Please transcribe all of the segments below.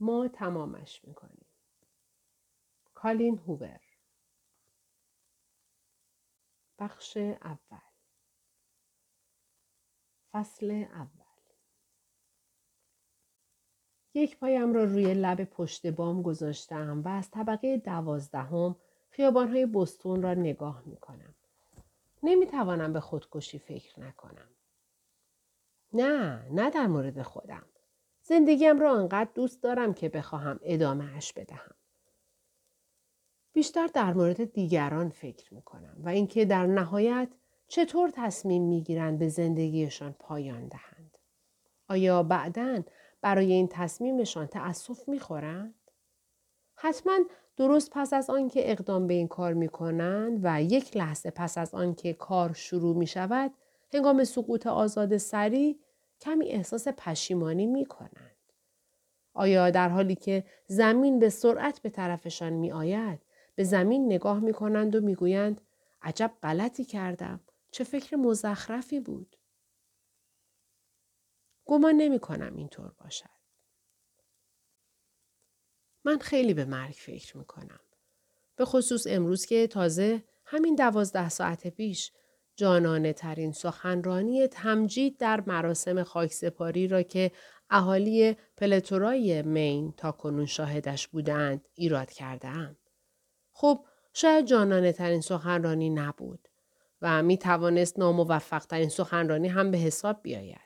ما تمامش می‌کنیم. کالین هوور بخش اول فصل اول یک پایم را روی لب پشت بام گذاشتم و از طبقه دوازدهم خیابانهای بستون را نگاه می کنم. به خودکشی فکر نکنم. نه، نه در مورد خودم. زندگیم را انقدر دوست دارم که بخواهم ادامهش بدهم. بیشتر در مورد دیگران فکر می کنم و اینکه در نهایت چطور تصمیم می گیرند به زندگیشان پایان دهند. آیا بعدا برای این تصمیمشان تأسف می خورند؟ حتما درست پس از آنکه اقدام به این کار می کنند و یک لحظه پس از آنکه کار شروع می شود هنگام سقوط آزاد سری کمی احساس پشیمانی می کنند. آیا در حالی که زمین به سرعت به طرفشان می آید به زمین نگاه می کنند و می گویند عجب غلطی کردم چه فکر مزخرفی بود. گمان نمی کنم اینطور باشد. من خیلی به مرگ فکر می کنم. به خصوص امروز که تازه همین دوازده ساعت پیش جانانه ترین سخنرانی تمجید در مراسم خاکسپاری را که اهالی پلتورای مین تا کنون شاهدش بودند ایراد کردم. خب شاید جانانه ترین سخنرانی نبود و می توانست ناموفق ترین سخنرانی هم به حساب بیاید.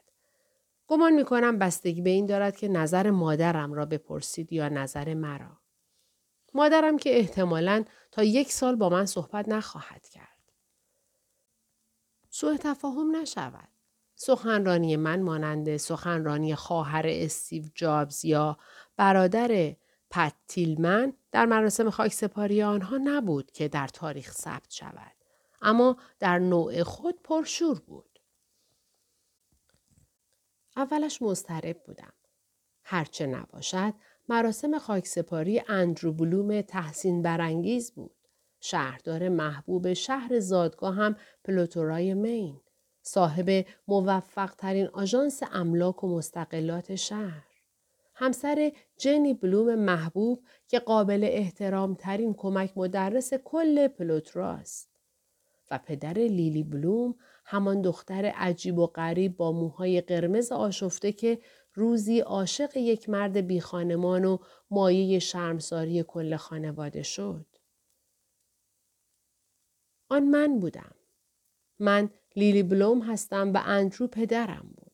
گمان می کنم بستگی به این دارد که نظر مادرم را بپرسید یا نظر مرا. مادرم که احتمالا تا یک سال با من صحبت نخواهد کرد. سوء تفاهم نشود. سخنرانی من مانند سخنرانی خواهر استیو جابز یا برادر پت تیلمن در مراسم خاکسپاری آنها نبود که در تاریخ ثبت شود. اما در نوع خود پرشور بود. اولش مضطرب بودم. هرچه نباشد مراسم خاکسپاری اندرو بلوم تحسین برانگیز بود. شهردار محبوب شهر زادگاه هم پلوتورای مین. صاحب موفق ترین آژانس املاک و مستقلات شهر. همسر جنی بلوم محبوب که قابل احترام ترین کمک مدرس کل پلوتراست. و پدر لیلی بلوم همان دختر عجیب و غریب با موهای قرمز آشفته که روزی عاشق یک مرد بی خانمان و مایه شرمساری کل خانواده شد. آن من بودم. من لیلی بلوم هستم و اندرو پدرم بود.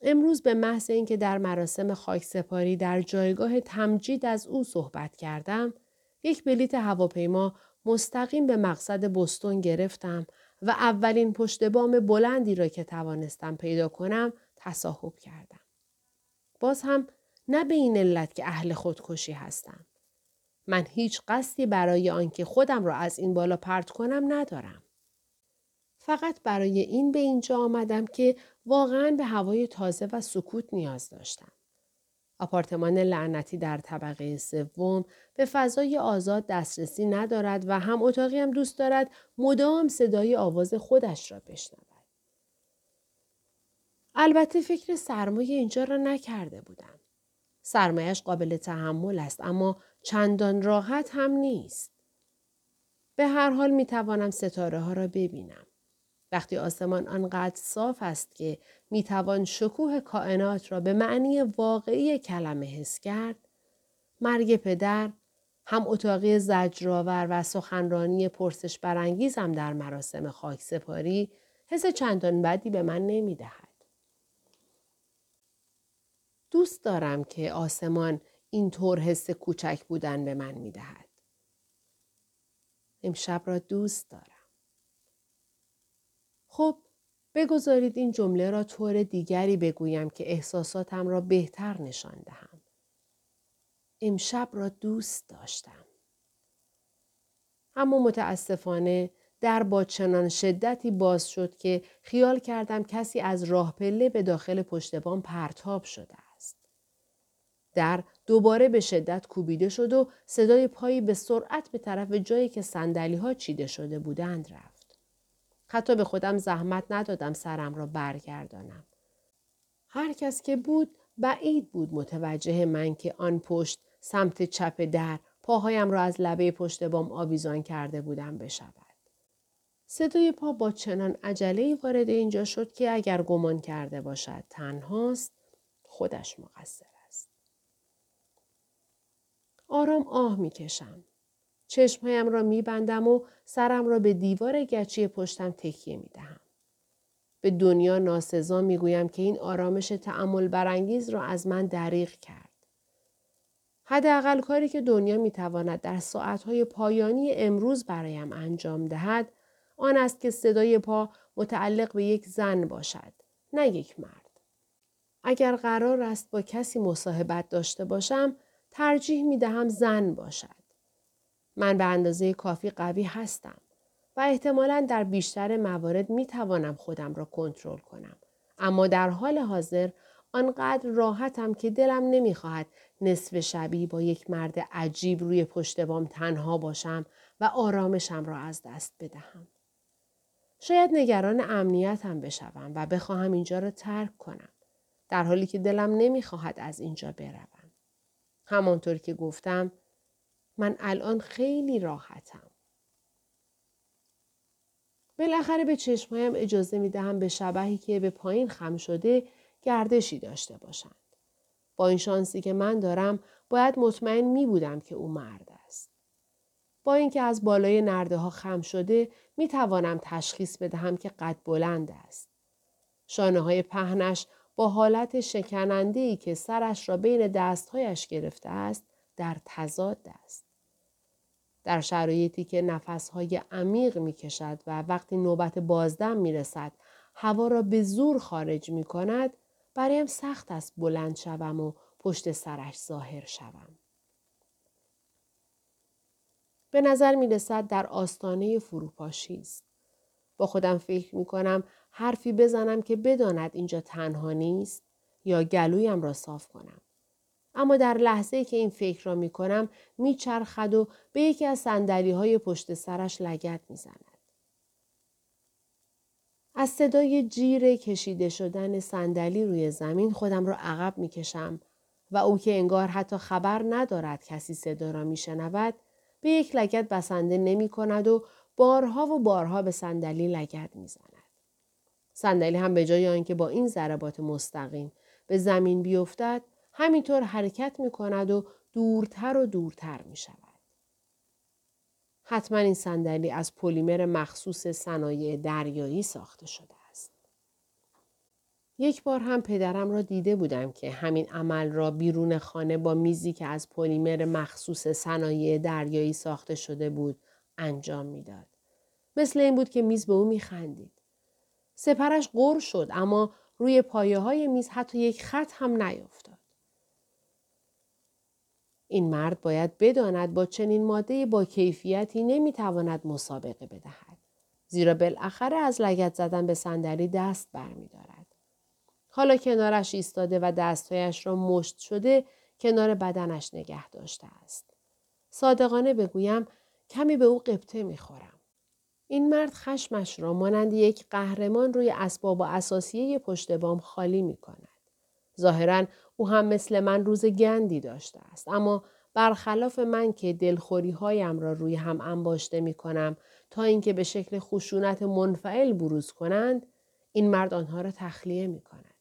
امروز به محض اینکه در مراسم خاک سپاری در جایگاه تمجید از او صحبت کردم، یک بلیت هواپیما مستقیم به مقصد بستون گرفتم و اولین پشت بام بلندی را که توانستم پیدا کنم تصاحب کردم. باز هم نه به این علت که اهل خودکشی هستم. من هیچ قصدی برای آنکه خودم را از این بالا پرت کنم ندارم. فقط برای این به اینجا آمدم که واقعا به هوای تازه و سکوت نیاز داشتم. آپارتمان لعنتی در طبقه سوم به فضای آزاد دسترسی ندارد و هم اتاقی هم دوست دارد مدام صدای آواز خودش را بشنود. البته فکر سرمایه اینجا را نکرده بودم. سرمایش قابل تحمل است اما چندان راحت هم نیست. به هر حال می توانم ستاره ها را ببینم. وقتی آسمان آنقدر صاف است که می توان شکوه کائنات را به معنی واقعی کلمه حس کرد، مرگ پدر، هم اتاقی زجرآور و سخنرانی پرسش برانگیزم در مراسم خاک سپاری حس چندان بدی به من نمی دهد. دوست دارم که آسمان اینطور حس کوچک بودن به من می دهد. امشب را دوست دارم. خب بگذارید این جمله را طور دیگری بگویم که احساساتم را بهتر نشان دهم. امشب را دوست داشتم. اما متاسفانه در با چنان شدتی باز شد که خیال کردم کسی از راه پله به داخل پشتبان پرتاب شده. در دوباره به شدت کوبیده شد و صدای پایی به سرعت به طرف جایی که سندلی ها چیده شده بودند رفت. حتی به خودم زحمت ندادم سرم را برگردانم. هر کس که بود بعید بود متوجه من که آن پشت سمت چپ در پاهایم را از لبه پشت بام آویزان کرده بودم بشود. صدای پا با چنان عجله وارد اینجا شد که اگر گمان کرده باشد تنهاست خودش مقصر. آرام آه می کشم. چشمهایم را می بندم و سرم را به دیوار گچی پشتم تکیه می دهم. به دنیا ناسزا می گویم که این آرامش تعمل برانگیز را از من دریغ کرد. حداقل کاری که دنیا می تواند در ساعتهای پایانی امروز برایم انجام دهد آن است که صدای پا متعلق به یک زن باشد نه یک مرد. اگر قرار است با کسی مصاحبت داشته باشم ترجیح می دهم زن باشد. من به اندازه کافی قوی هستم و احتمالا در بیشتر موارد می توانم خودم را کنترل کنم. اما در حال حاضر آنقدر راحتم که دلم نمی‌خواهد نصف شبی با یک مرد عجیب روی پشت بام تنها باشم و آرامشم را از دست بدهم. شاید نگران امنیتم بشوم و بخواهم اینجا را ترک کنم. در حالی که دلم نمی‌خواهد از اینجا بروم. همانطور که گفتم من الان خیلی راحتم. بالاخره به چشمهایم اجازه می دهم به شبهی که به پایین خم شده گردشی داشته باشند. با این شانسی که من دارم باید مطمئن می بودم که او مرد است. با اینکه از بالای نرده ها خم شده می توانم تشخیص بدهم که قد بلند است. شانه های پهنش با حالت شکننده که سرش را بین دستهایش گرفته است در تضاد است. در شرایطی که نفسهای عمیق می کشد و وقتی نوبت بازدم می رسد هوا را به زور خارج می کند برایم سخت است بلند شوم و پشت سرش ظاهر شوم. به نظر می رسد در آستانه فروپاشی است. با خودم فکر می کنم حرفی بزنم که بداند اینجا تنها نیست یا گلویم را صاف کنم. اما در لحظه که این فکر را می کنم می چرخد و به یکی از سندلی های پشت سرش لگت می زند. از صدای جیر کشیده شدن صندلی روی زمین خودم را عقب می کشم و او که انگار حتی خبر ندارد کسی صدا را می شنود به یک لگت بسنده نمی کند و بارها و بارها به صندلی لگت می زند. صندلی هم به جای آنکه با این ضربات مستقیم به زمین بیفتد همینطور حرکت می کند و دورتر و دورتر می شود. حتما این صندلی از پلیمر مخصوص صنایع دریایی ساخته شده است. یک بار هم پدرم را دیده بودم که همین عمل را بیرون خانه با میزی که از پلیمر مخصوص صنایع دریایی ساخته شده بود انجام می‌داد. مثل این بود که میز به او میخندید. سپرش غور شد اما روی پایه های میز حتی یک خط هم نیفتاد. این مرد باید بداند با چنین ماده با کیفیتی نمی‌تواند مسابقه بدهد. زیرا بالاخره از لگت زدن به صندلی دست برمیدارد. حالا کنارش ایستاده و دستهایش را مشت شده کنار بدنش نگه داشته است. صادقانه بگویم کمی به او قبطه می‌خورم. این مرد خشمش را مانند یک قهرمان روی اسباب و اساسیه پشت بام خالی می کند. ظاهرا او هم مثل من روز گندی داشته است اما برخلاف من که دلخوری هایم را روی هم انباشته می کنم تا اینکه به شکل خشونت منفعل بروز کنند این مرد آنها را تخلیه می کند.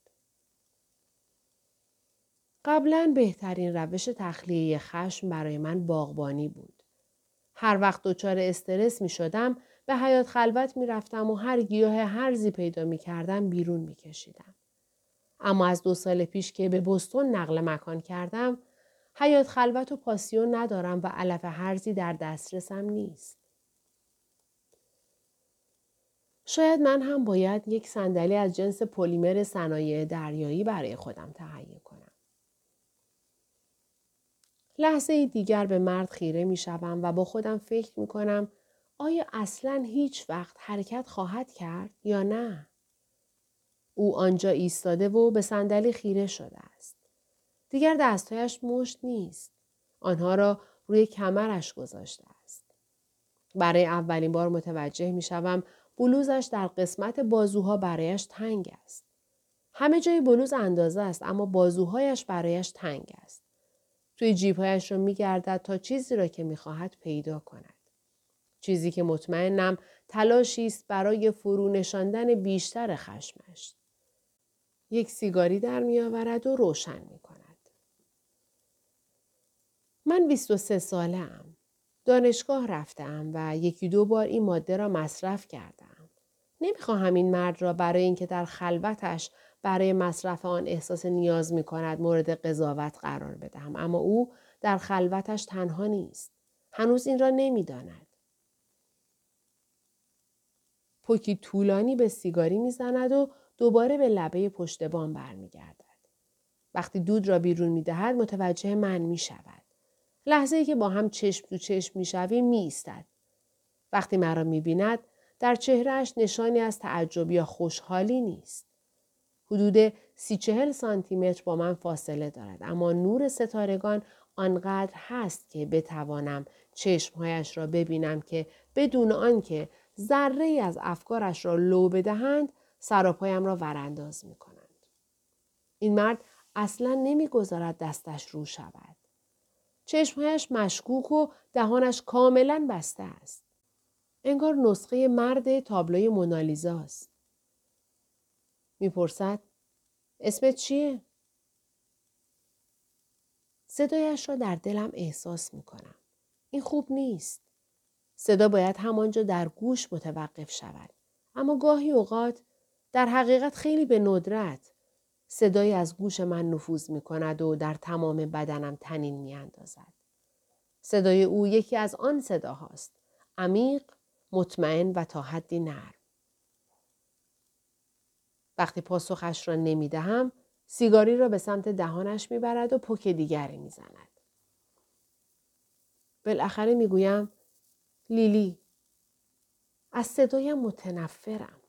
قبلا بهترین روش تخلیه خشم برای من باغبانی بود. هر وقت دچار استرس می شدم به حیات خلوت می رفتم و هر گیاه هرزی پیدا می کردم بیرون می کشیدم. اما از دو سال پیش که به بستون نقل مکان کردم حیات خلوت و پاسیون ندارم و علف هرزی در دسترسم نیست. شاید من هم باید یک صندلی از جنس پلیمر صنایع دریایی برای خودم تهیه کنم. لحظه دیگر به مرد خیره می شوم و با خودم فکر می کنم آیا اصلا هیچ وقت حرکت خواهد کرد یا نه؟ او آنجا ایستاده و به صندلی خیره شده است. دیگر دستهایش مشت نیست. آنها را روی کمرش گذاشته است. برای اولین بار متوجه می شوم بلوزش در قسمت بازوها برایش تنگ است. همه جای بلوز اندازه است اما بازوهایش برایش تنگ است. توی جیبهایش را میگردد تا چیزی را که می‌خواهد پیدا کند. چیزی که مطمئنم تلاشی است برای فرو نشاندن بیشتر خشمش. یک سیگاری در میآورد و روشن می کند. من 23 ساله ام. دانشگاه رفتم و یکی دو بار این ماده را مصرف کردم. نمی‌خواهم این مرد را برای اینکه در خلوتش برای مصرف آن احساس نیاز می کند مورد قضاوت قرار بدهم اما او در خلوتش تنها نیست. هنوز این را نمی‌داند. پوکی طولانی به سیگاری می‌زند و دوباره به لبه پشت بام برمیگردد. وقتی دود را بیرون می دهد متوجه من می شود. لحظه ای که با هم چشم تو چشم می شویم می ایستد. وقتی مرا می بیند در چهرهش نشانی از تعجب یا خوشحالی نیست. حدود سی چهل سانتی متر با من فاصله دارد اما نور ستارگان آنقدر هست که بتوانم چشمهایش را ببینم که بدون آنکه ذره ای از افکارش را لو بدهند سراپایم را ورانداز می کنند. این مرد اصلا نمی‌گذارد دستش رو شود. چشمهایش مشکوک و دهانش کاملا بسته است. انگار نسخه مرد تابلوی مونالیزاست. می‌پرسد اسمت چیه؟ صدایش را در دلم احساس می کنم. این خوب نیست. صدا باید همانجا در گوش متوقف شود. اما گاهی اوقات در حقیقت خیلی به ندرت صدایی از گوش من نفوذ می کند و در تمام بدنم تنین می اندازد. صدای او یکی از آن صداهاست. عمیق، مطمئن و تا حدی نرم. وقتی پاسخش را نمی دهم، سیگاری را به سمت دهانش می برد و پک دیگری می زند. بالاخره می گویم لیلی از صدایم متنفرم.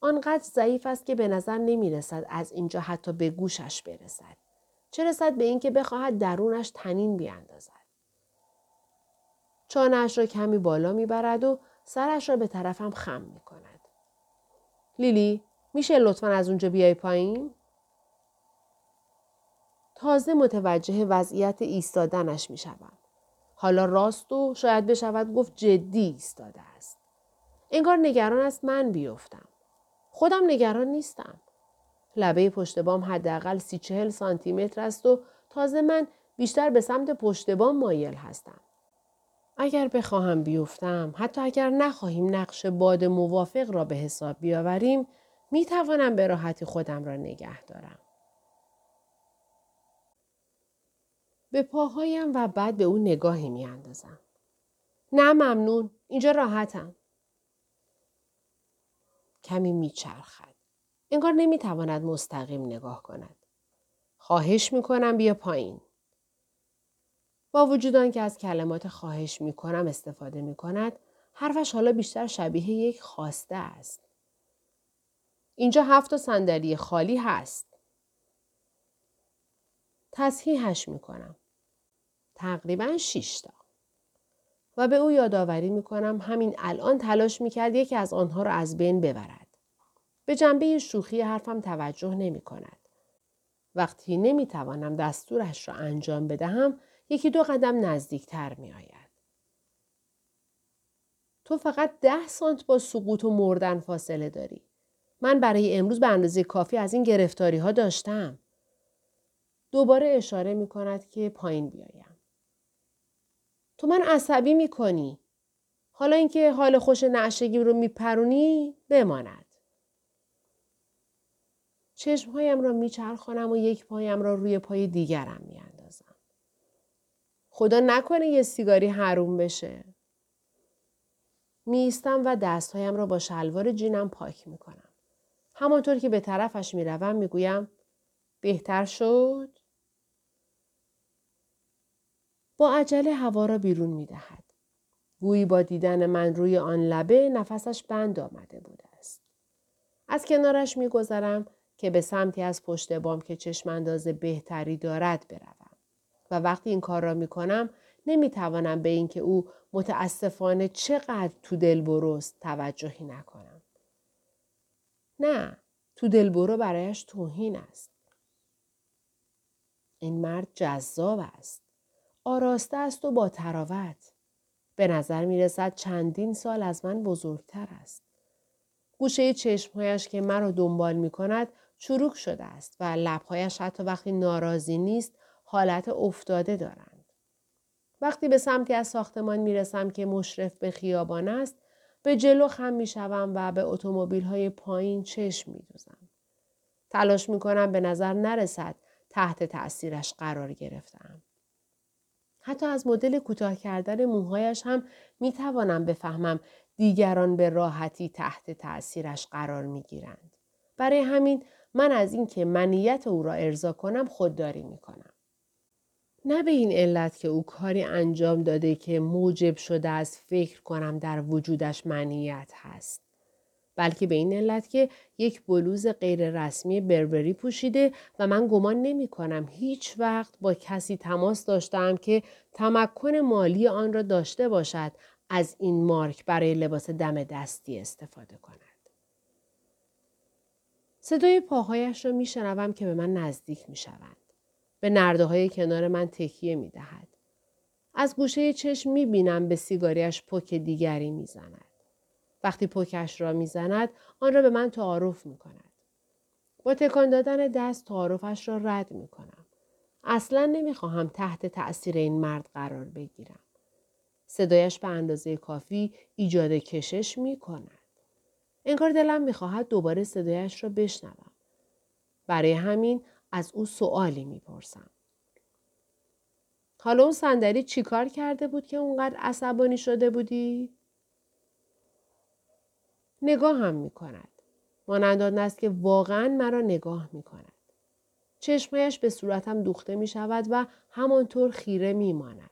آنقدر ضعیف است که به نظر نمی رسد از اینجا حتی به گوشش برسد. چه رسد به اینکه بخواهد درونش تنین بیاندازد. چانهاش را کمی بالا می‌برد و سرش را به طرفم خم می کند. لیلی میشه لطفا از اونجا بیای پایین؟ تازه متوجه وضعیت ایستادنش می. حالا راست و شاید بشود گفت جدی ایستاده است. انگار نگران است من بیفتم. خودم نگران نیستم. لبه پشت بام حداقل سی چهل سانتی متر است و تازه من بیشتر به سمت پشت بام مایل هستم. اگر بخواهم بیفتم حتی اگر نخواهیم نقش باد موافق را به حساب بیاوریم می توانم به راحتی خودم را نگه دارم. به پاهایم و بعد به او نگاهی می اندازم. نه ممنون. اینجا راحتم. کمی میچرخد. انگار نمی‌تواند مستقیم نگاه کند. خواهش می‌کنم بیا پایین. با وجود که از کلمات خواهش می‌کنم استفاده می‌کند حرفش حالا بیشتر شبیه یک خواسته است. اینجا هفت صندلی خالی هست. تصحیحش می‌کنم. تقریبا شیش تا. و به او یادآوری می‌کنم همین الان تلاش می‌کرد یکی از آنها را از بین ببرد. به جنبه شوخی حرفم توجه نمی کند. وقتی نمی‌توانم دستورش را انجام بدهم یکی دو قدم نزدیکتر می آید. تو فقط ده سانت با سقوط و مردن فاصله داری. من برای امروز به اندازه کافی از این گرفتاری ها داشتم. دوباره اشاره می کند که پایین بیایم. تو من عصبی می کنی. حالا اینکه حال خوش نعشگی رو میپرونی بماند. چشمهایم را میچرخانم و یک پایم را روی پای دیگرم میاندازم. خدا نکنه یه سیگاری حروم بشه. میستم و دستهایم را با شلوار جینم پاک می‌کنم. همانطور که به طرفش می‌روم می‌گویم بهتر شد؟ با عجله هوا را بیرون می‌دهد. گویی با دیدن من روی آن لبه نفسش بند آمده بوده است. از کنارش میگذرم که به سمتی از پشت بام که چشم انداز بهتری دارد بروم. و وقتی این کار را می کنم نمی توانم به اینکه او متاسفانه چقدر تو دل برست توجهی نکنم. نه تو دلبرو برایش توهین است. این مرد جذاب است. آراسته است و با تراوت. به نظر می رسد چندین سال از من بزرگتر است. گوشه چشمهایش که مرا دنبال می کند چروک شده است و لبهایش حتی وقتی ناراضی نیست حالت افتاده دارند. وقتی به سمتی از ساختمان می رسم که مشرف به خیابان است به جلو خم می شوم و به اتومبیل های پایین چشم می دوزم. تلاش می کنم به نظر نرسد تحت تأثیرش قرار گرفتم. حتی از مدل کوتاه کردن موهایش هم می توانم بفهمم دیگران به راحتی تحت تأثیرش قرار می گیرند. برای همین من از اینکه منیت او را ارضا کنم خودداری می کنم. نه به این علت که او کاری انجام داده که موجب شده از فکر کنم در وجودش منیت هست. بلکه به این علت که یک بلوز غیر رسمی بربری پوشیده و من گمان نمی کنم هیچ وقت با کسی تماس داشتم که تمکن مالی آن را داشته باشد از این مارک برای لباس دم دستی استفاده کند. صدای پاهایش را می شنوم که به من نزدیک می شوند. به نرده های کنار من تکیه می دهد. از گوشه چشم می بینم به سیگاریش پک دیگری می زند. وقتی پکش را می زند آن را به من تعارف می کند. با تکان دادن دست تعارفش را رد می کنم. اصلا نمی خواهم تحت تأثیر این مرد قرار بگیرم. صدایش به اندازه کافی ایجاد کشش می کند. انگار دلم می‌خواهد دوباره صدایش را بشنوم. برای همین از او سوالی می‌پرسم. حالا اون صندلی چیکار کرده بود که اونقدر عصبانی شده بودی؟ نگاه هم می کند. مانند آن است که واقعا مرا نگاه می کند. چشمهایش به صورتم دوخته می شود و همانطور خیره می ماند.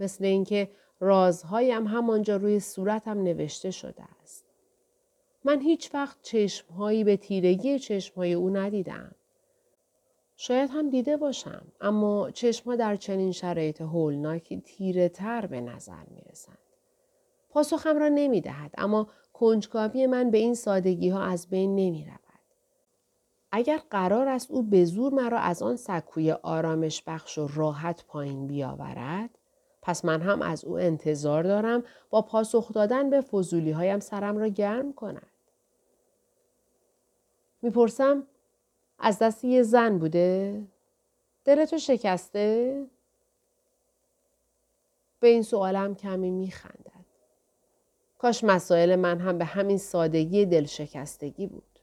مثل اینکه رازهایم همانجا روی صورتم نوشته شده است. من هیچ وقت چشمهایی به تیرگی چشمهای او ندیدم. شاید هم دیده باشم اما چشمها در چنین شرایط هولناکی تیره تر به نظر می رسند. پاسخم را نمی دهد اما کنجکاوی من به این سادگی ها از بین نمی رود. اگر قرار است او به زور مرا از آن سکوی آرامش بخش و راحت پایین بیاورد پس من هم از او انتظار دارم با پاسخ دادن به فضولی هایم سرم را گرم کند. می‌پرسم از دست یه زن بوده؟ دلتو شکسته؟ به این سوالم کمی میخندد. کاش مسائل من هم به همین سادگی دل شکستگی بود.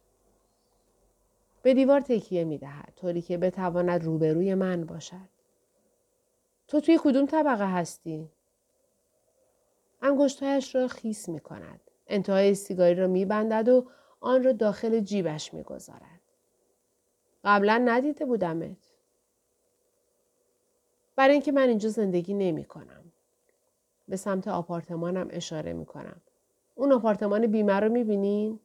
به دیوار تکیه می دهد طوری که بتواند روبروی من باشد. تو توی کدوم طبقه هستی؟ انگشتهایش را خیس می کند. انتهای سیگاری را می بندد و آن را داخل جیبش می گذارد. قبلا ندیده بودمت. برای اینکه من اینجا زندگی نمی کنم. به سمت آپارتمانم اشاره می کنم. اون آپارتمان بیمه رو می بینین؟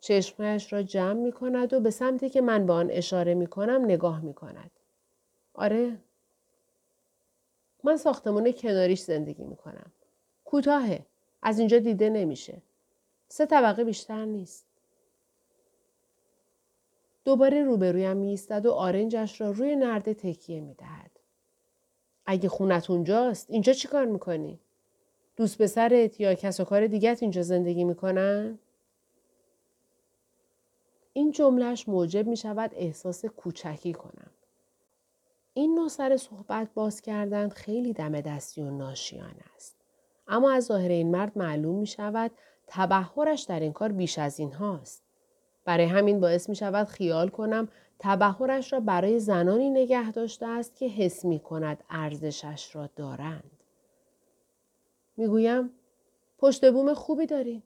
چشمهش را جمع می کند و به سمتی که من به آن اشاره می کنم نگاه می کند. آره. من ساختمان کناریش زندگی می کنم. کوتاهه. از اینجا دیده نمیشه. سه طبقه بیشتر نیست. دوباره روبرویم میستد و آرنجش را روی نرده تکیه می‌دهد. اگه خونت اونجاست اینجا چیکار می‌کنی؟ دوست پسرت یا کس و کار دیگت اینجا زندگی می‌کنن؟ این جملهش موجب می شود احساس کوچکی کنم. این نوع سر صحبت باز کردن خیلی دم دستی و ناشیان است. اما از ظاهر این مرد معلوم می شود تبهرش در این کار بیش از این هاست. برای همین باعث می شود خیال کنم تبهرش را برای زنانی نگه داشته است که حس می کند ارزشش را دارند. می‌گویم پشت بوم خوبی داری.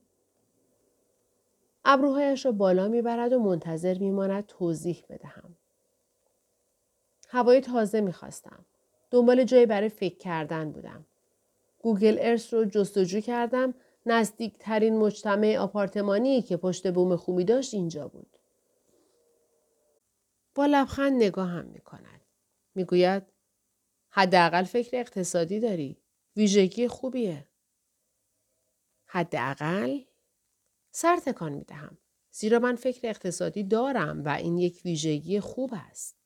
ابروهایش را بالا می‌برد و منتظر میماند توضیح بدهم. هوای تازه می‌خواستم. دنبال جایی برای فکر کردن بودم. گوگل ارس رو جستجو کردم نزدیکترین مجتمع آپارتمانی که پشت بوم خوبی داشت اینجا بود. با لبخند نگاه هم می کند. می گوید حداقل فکر اقتصادی داری. ویژگی خوبیه. حداقل سر تکان می دهم. زیرا من فکر اقتصادی دارم و این یک ویژگی خوب است.